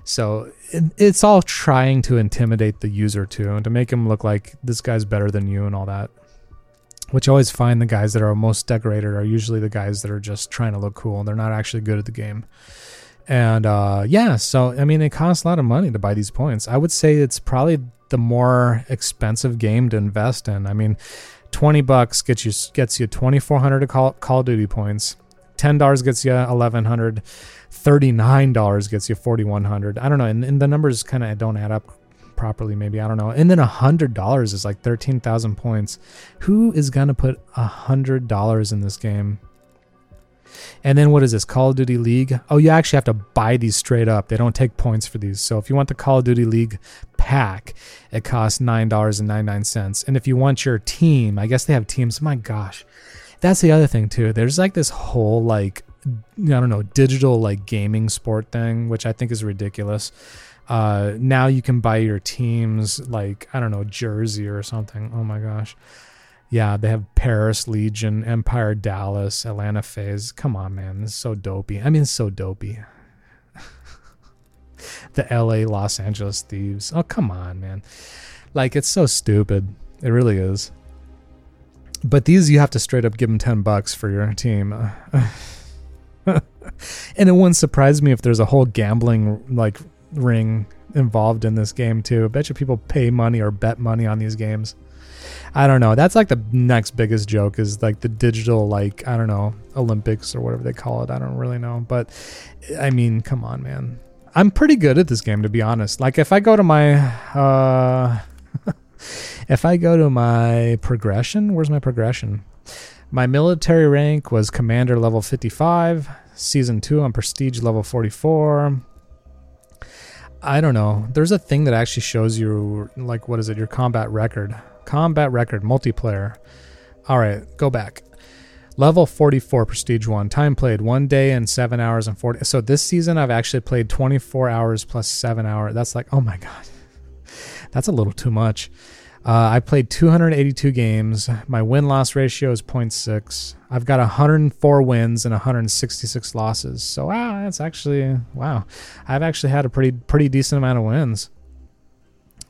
So it, it's all trying to intimidate the user too, and to make him look like this guy's better than you and all that. Which I always find the guys that are most decorated are usually the guys that are just trying to look cool and they're not actually good at the game. And uh, yeah, so I mean, it costs a lot of money to buy these points. I would say it's probably the more expensive game to invest in. I mean, twenty bucks gets you gets you twenty four hundred Call, Call of Duty points. Ten dollars gets you eleven hundred. Thirty-nine dollars gets you forty-one hundred. I don't know, and, and the numbers kind of don't add up properly. Maybe I don't know. And then a hundred dollars is like thirteen thousand points. Who is gonna put a hundred dollars in this game? And then what is this? Call of Duty League? Oh, you actually have to buy these straight up. They don't take points for these. So if you want the Call of Duty League pack, it costs nine dollars and ninety nine cents. And if you want your team, I guess they have teams. My gosh, that's the other thing too. There's like this whole like I don't know digital like gaming sport thing, which I think is ridiculous. Uh, now you can buy your teams like I don't know jersey or something. Oh my gosh. Yeah, they have Paris Legion, Empire Dallas, Atlanta FaZe. Come on, man. This is so dopey. I mean, so dopey. the LA Los Angeles Thieves. Oh, come on, man. Like, it's so stupid. It really is. But these, you have to straight up give them 10 bucks for your team. and it wouldn't surprise me if there's a whole gambling, like, ring involved in this game, too. I bet you people pay money or bet money on these games. I don't know. That's like the next biggest joke is like the digital, like, I don't know, Olympics or whatever they call it. I don't really know. But I mean, come on, man. I'm pretty good at this game, to be honest. Like, if I go to my, uh, if I go to my progression, where's my progression? My military rank was commander level 55. Season 2 on prestige level 44. I don't know. There's a thing that actually shows you, like, what is it? Your combat record. Combat record, multiplayer. All right, go back. Level 44, Prestige 1. Time played 1 day and 7 hours and 40. So this season, I've actually played 24 hours plus 7 hours. That's like, oh my God. That's a little too much. Uh, I played 282 games. My win loss ratio is 0.6. I've got 104 wins and 166 losses. So wow, that's actually wow. I've actually had a pretty pretty decent amount of wins.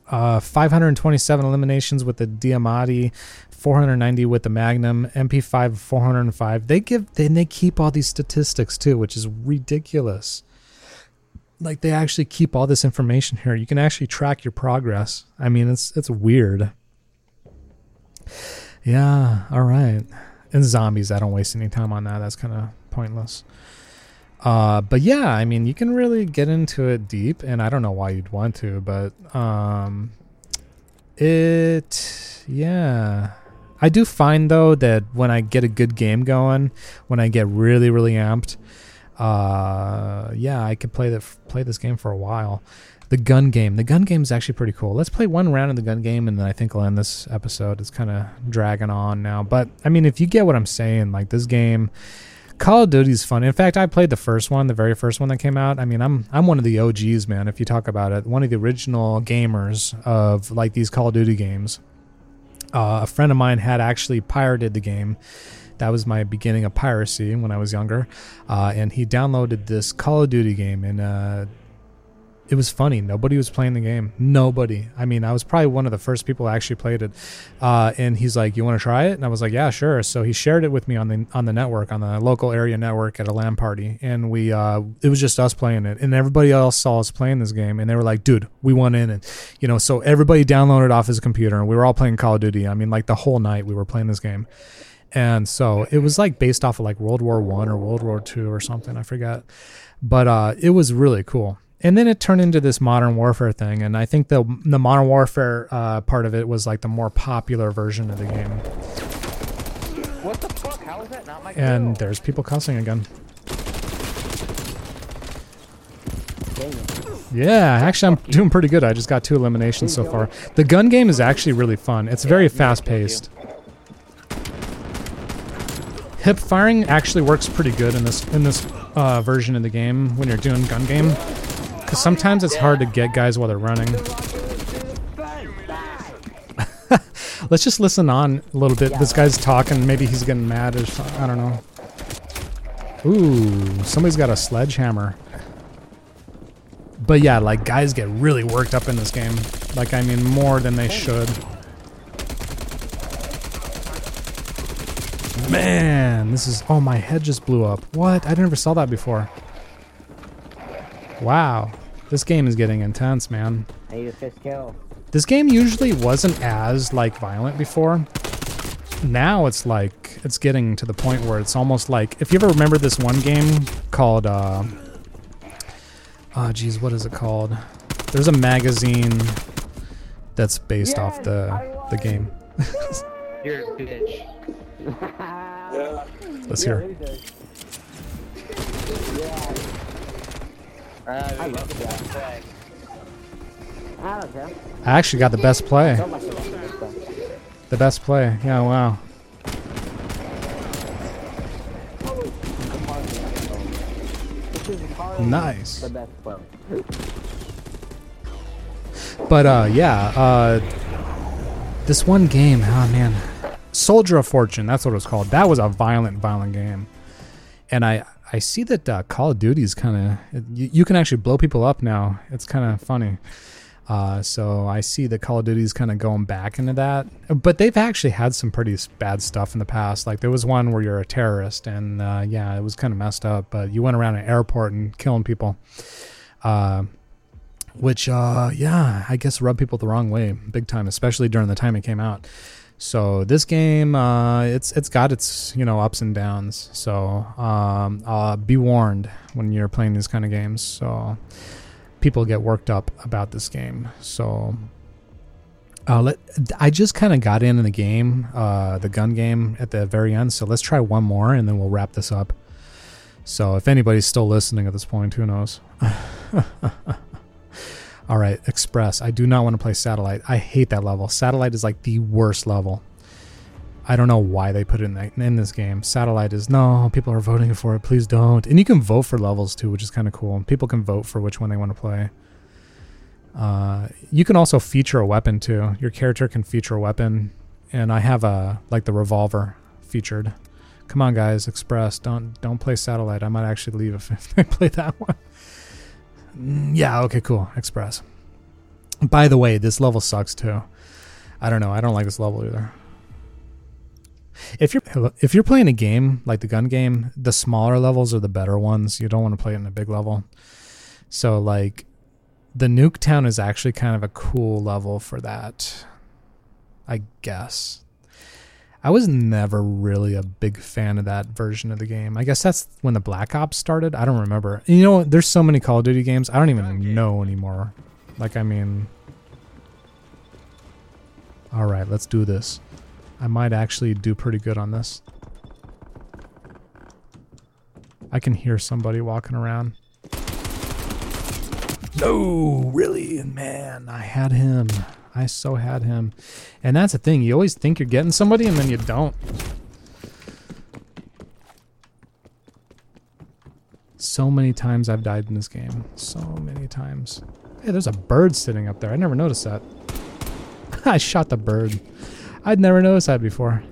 Uh, 527 eliminations with the Diamatti, 490 with the Magnum, MP5 405. They give then they keep all these statistics too, which is ridiculous. Like they actually keep all this information here. You can actually track your progress. I mean, it's it's weird. Yeah, all right. And zombies, I don't waste any time on that. That's kind of pointless. Uh, but yeah, I mean, you can really get into it deep, and I don't know why you'd want to, but um, it, yeah. I do find though that when I get a good game going, when I get really, really amped, uh, yeah, I could play the play this game for a while. The gun game, the gun game is actually pretty cool. Let's play one round of the gun game, and then I think I'll end this episode. It's kind of dragging on now, but I mean, if you get what I'm saying, like this game, Call of Duty's fun. In fact, I played the first one, the very first one that came out. I mean, I'm I'm one of the OGs, man. If you talk about it, one of the original gamers of like these Call of Duty games. Uh, a friend of mine had actually pirated the game. That was my beginning of piracy when I was younger, uh, and he downloaded this Call of Duty game, and uh, it was funny. Nobody was playing the game. Nobody. I mean, I was probably one of the first people actually played it. Uh, and he's like, "You want to try it?" And I was like, "Yeah, sure." So he shared it with me on the on the network, on the local area network at a LAN party, and we uh, it was just us playing it, and everybody else saw us playing this game, and they were like, "Dude, we want in," and you know, so everybody downloaded off his computer, and we were all playing Call of Duty. I mean, like the whole night we were playing this game. And so it was like based off of like World War One or World War Two or something. I forget, but uh, it was really cool and then it turned into this modern warfare thing and i think the the modern warfare uh, part of it was like the more popular version of the game. What the fuck? How is that not my and kill? there's people cussing again. Yeah actually i'm doing pretty good. I just got two eliminations so far. The gun game is actually really fun. It's very fast paced hip firing actually works pretty good in this in this uh, version of the game when you're doing gun game because sometimes it's hard to get guys while they're running Let's just listen on a little bit. This guy's talking. Maybe he's getting mad or something. I don't know. Ooh, somebody's got a sledgehammer. But yeah, like guys get really worked up in this game. Like I mean more than they should. Man, this is oh my head just blew up. What? I never saw that before. Wow. This game is getting intense, man. I need a fifth kill. This game usually wasn't as like violent before. Now it's like it's getting to the point where it's almost like if you ever remember this one game called uh oh geez, what is it called? There's a magazine that's based off the the game. You're a bitch. Let's hear. Uh, I love that. that. I don't care. I actually got the best play. So much of that. The best play. Yeah, wow. Which is hard. Nice. The best play. But uh yeah, uh this one game, oh man. Soldier of Fortune, that's what it was called. That was a violent, violent game. And I I see that uh, Call of Duty is kind of you, you can actually blow people up now. It's kind of funny. Uh, so I see that Call of Duty is kind of going back into that, but they've actually had some pretty bad stuff in the past. Like there was one where you're a terrorist, and uh, yeah, it was kind of messed up. But you went around an airport and killing people. Uh, which uh yeah i guess rubbed people the wrong way big time especially during the time it came out so this game uh it's it's got its you know ups and downs so um uh be warned when you're playing these kind of games so people get worked up about this game so uh, let, I just kind of got into the game, uh, the gun game at the very end. So let's try one more and then we'll wrap this up. So if anybody's still listening at this point, who knows? All right, Express. I do not want to play Satellite. I hate that level. Satellite is like the worst level. I don't know why they put it in, in this game. Satellite is no, people are voting for it. Please don't. And you can vote for levels too, which is kind of cool. People can vote for which one they want to play. Uh, you can also feature a weapon too. Your character can feature a weapon, and I have a like the revolver featured. Come on, guys, Express. Don't don't play Satellite. I might actually leave if, if they play that one. Mm, Yeah, okay, cool. Express. By the way, this level sucks too. I don't know. I don't like this level either. If you're if you're playing a game like the gun game, the smaller levels are the better ones. You don't want to play it in a big level. So like the Nuketown is actually kind of a cool level for that. I guess. I was never really a big fan of that version of the game. I guess that's when the Black Ops started. I don't remember. You know, there's so many Call of Duty games. I don't even know anymore. Like, I mean, all right, let's do this. I might actually do pretty good on this. I can hear somebody walking around. No, really, man, I had him. I so had him. And that's the thing, you always think you're getting somebody and then you don't. So many times I've died in this game. So many times. Hey, there's a bird sitting up there. I never noticed that. I shot the bird. I'd never noticed that before.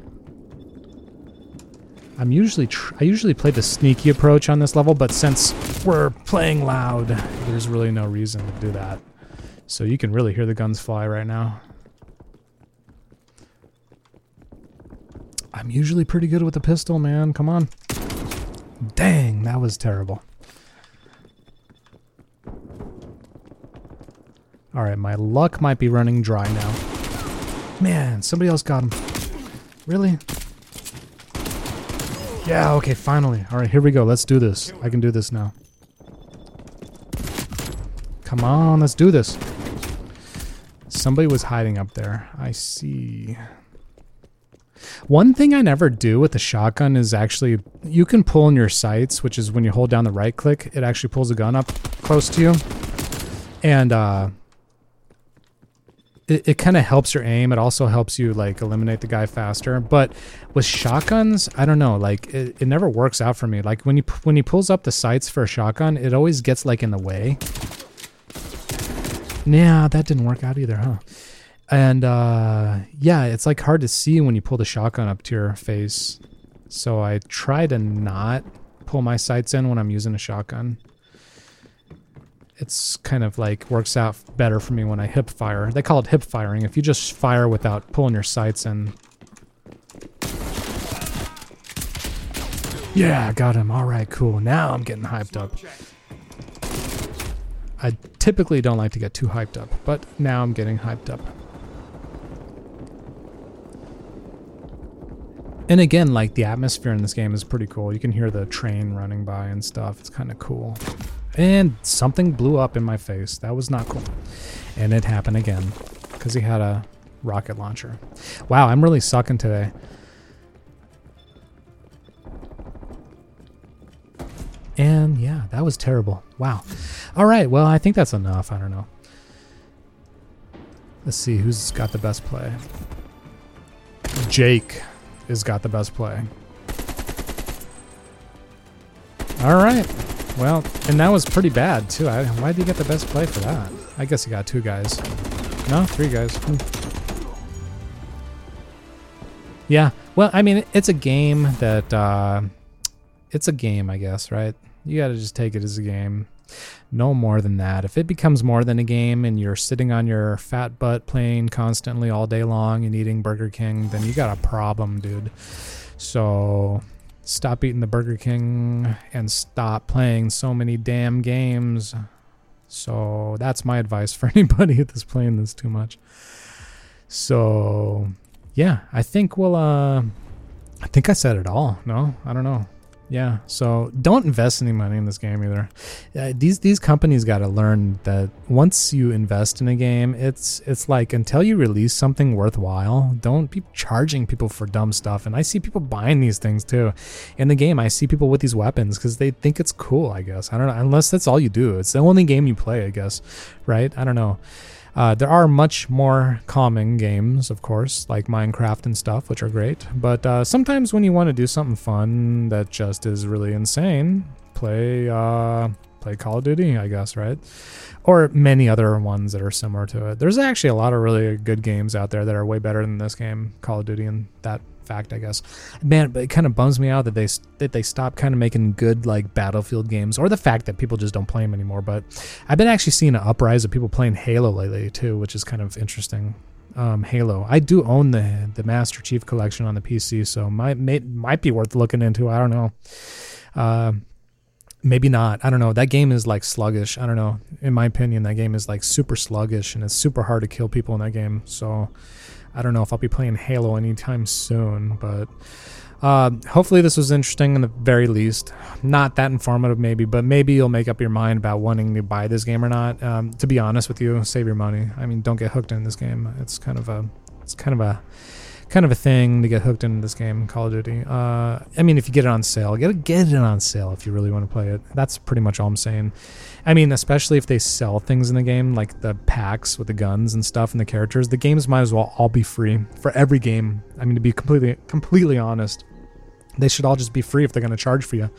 I'm usually I usually play the sneaky approach on this level, but since we're playing loud, there's really no reason to do that. So you can really hear the guns fly right now. I'm usually pretty good with a pistol, man. Come on. Dang, that was terrible. All right, my luck might be running dry now. Man, somebody else got him. Really? Yeah, okay, finally. All right, here we go. Let's do this. I can do this now. Come on, let's do this. Somebody was hiding up there. I see. One thing I never do with the shotgun is actually you can pull in your sights, which is when you hold down the right click, it actually pulls the gun up close to you. And uh it, it kind of helps your aim. It also helps you like eliminate the guy faster. But with shotguns, I don't know. Like it, it never works out for me. Like when you when he pulls up the sights for a shotgun, it always gets like in the way. Yeah, that didn't work out either, huh? And uh, yeah, it's like hard to see when you pull the shotgun up to your face. So I try to not pull my sights in when I'm using a shotgun. It's kind of like works out better for me when I hip fire. They call it hip firing. If you just fire without pulling your sights in. Yeah, got him. All right, cool. Now I'm getting hyped up. I typically don't like to get too hyped up, but now I'm getting hyped up. And again, like the atmosphere in this game is pretty cool. You can hear the train running by and stuff. It's kind of cool. And something blew up in my face. That was not cool. And it happened again because he had a rocket launcher. Wow, I'm really sucking today. And yeah, that was terrible. Wow. All right, well, I think that's enough. I don't know. Let's see who's got the best play. Jake has got the best play. All right. Well, and that was pretty bad too. I, why did he get the best play for that? I guess he got two guys. No, three guys. Hmm. Yeah. Well, I mean, it's a game that uh, it's a game, I guess, right? You got to just take it as a game. No more than that. If it becomes more than a game and you're sitting on your fat butt playing constantly all day long and eating Burger King, then you got a problem, dude. So stop eating the Burger King and stop playing so many damn games. So that's my advice for anybody that's playing this too much. So yeah, I think we'll uh I think I said it all. No, I don't know. Yeah, so don't invest any money in this game either. Uh, these these companies got to learn that once you invest in a game, it's it's like until you release something worthwhile, don't be charging people for dumb stuff. And I see people buying these things too. In the game, I see people with these weapons because they think it's cool. I guess I don't know. Unless that's all you do, it's the only game you play. I guess, right? I don't know. Uh, there are much more calming games, of course, like Minecraft and stuff, which are great. But uh, sometimes when you want to do something fun that just is really insane, play uh, play Call of Duty, I guess, right? Or many other ones that are similar to it. There's actually a lot of really good games out there that are way better than this game, Call of Duty, and that fact, I guess. Man, but it kind of bums me out that they that they stop kind of making good like Battlefield games, or the fact that people just don't play them anymore. But I've been actually seeing an uprise of people playing Halo lately too, which is kind of interesting. Um, Halo. I do own the the Master Chief Collection on the PC, so might may, might be worth looking into. I don't know. Uh, maybe not. I don't know. That game is like sluggish. I don't know. In my opinion, that game is like super sluggish and it's super hard to kill people in that game. So I don't know if I'll be playing Halo anytime soon, but uh, hopefully this was interesting in the very least. Not that informative, maybe, but maybe you'll make up your mind about wanting to buy this game or not. Um, to be honest with you, save your money. I mean, don't get hooked in this game. It's kind of a, it's kind of a, kind of a thing to get hooked into this game, Call of Duty. Uh, I mean, if you get it on sale, get it, get it on sale if you really want to play it. That's pretty much all I'm saying. I mean, especially if they sell things in the game, like the packs with the guns and stuff and the characters, the games might as well all be free for every game. I mean, to be completely completely honest, they should all just be free if they're going to charge for you.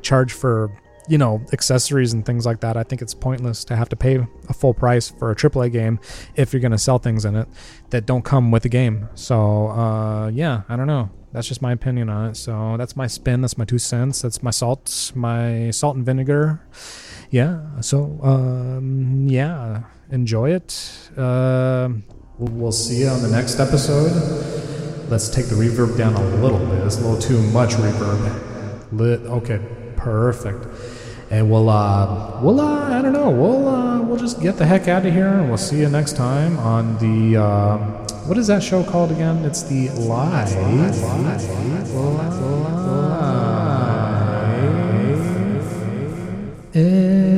Charge for you know accessories and things like that. I think it's pointless to have to pay a full price for a AAA game if you're going to sell things in it that don't come with the game. So uh, yeah, I don't know. That's just my opinion on it. So that's my spin. That's my two cents. That's my salt. My salt and vinegar. Yeah. So um, yeah, enjoy it. Uh, we'll, we'll see you on the next episode. Let's take the reverb down a little bit. It's a little too much reverb. Lit. Okay. Perfect. And we'll uh we'll uh I don't know we'll uh we'll just get the heck out of here and we'll see you next time on the uh, what is that show called again? It's the live. live. live. Eh.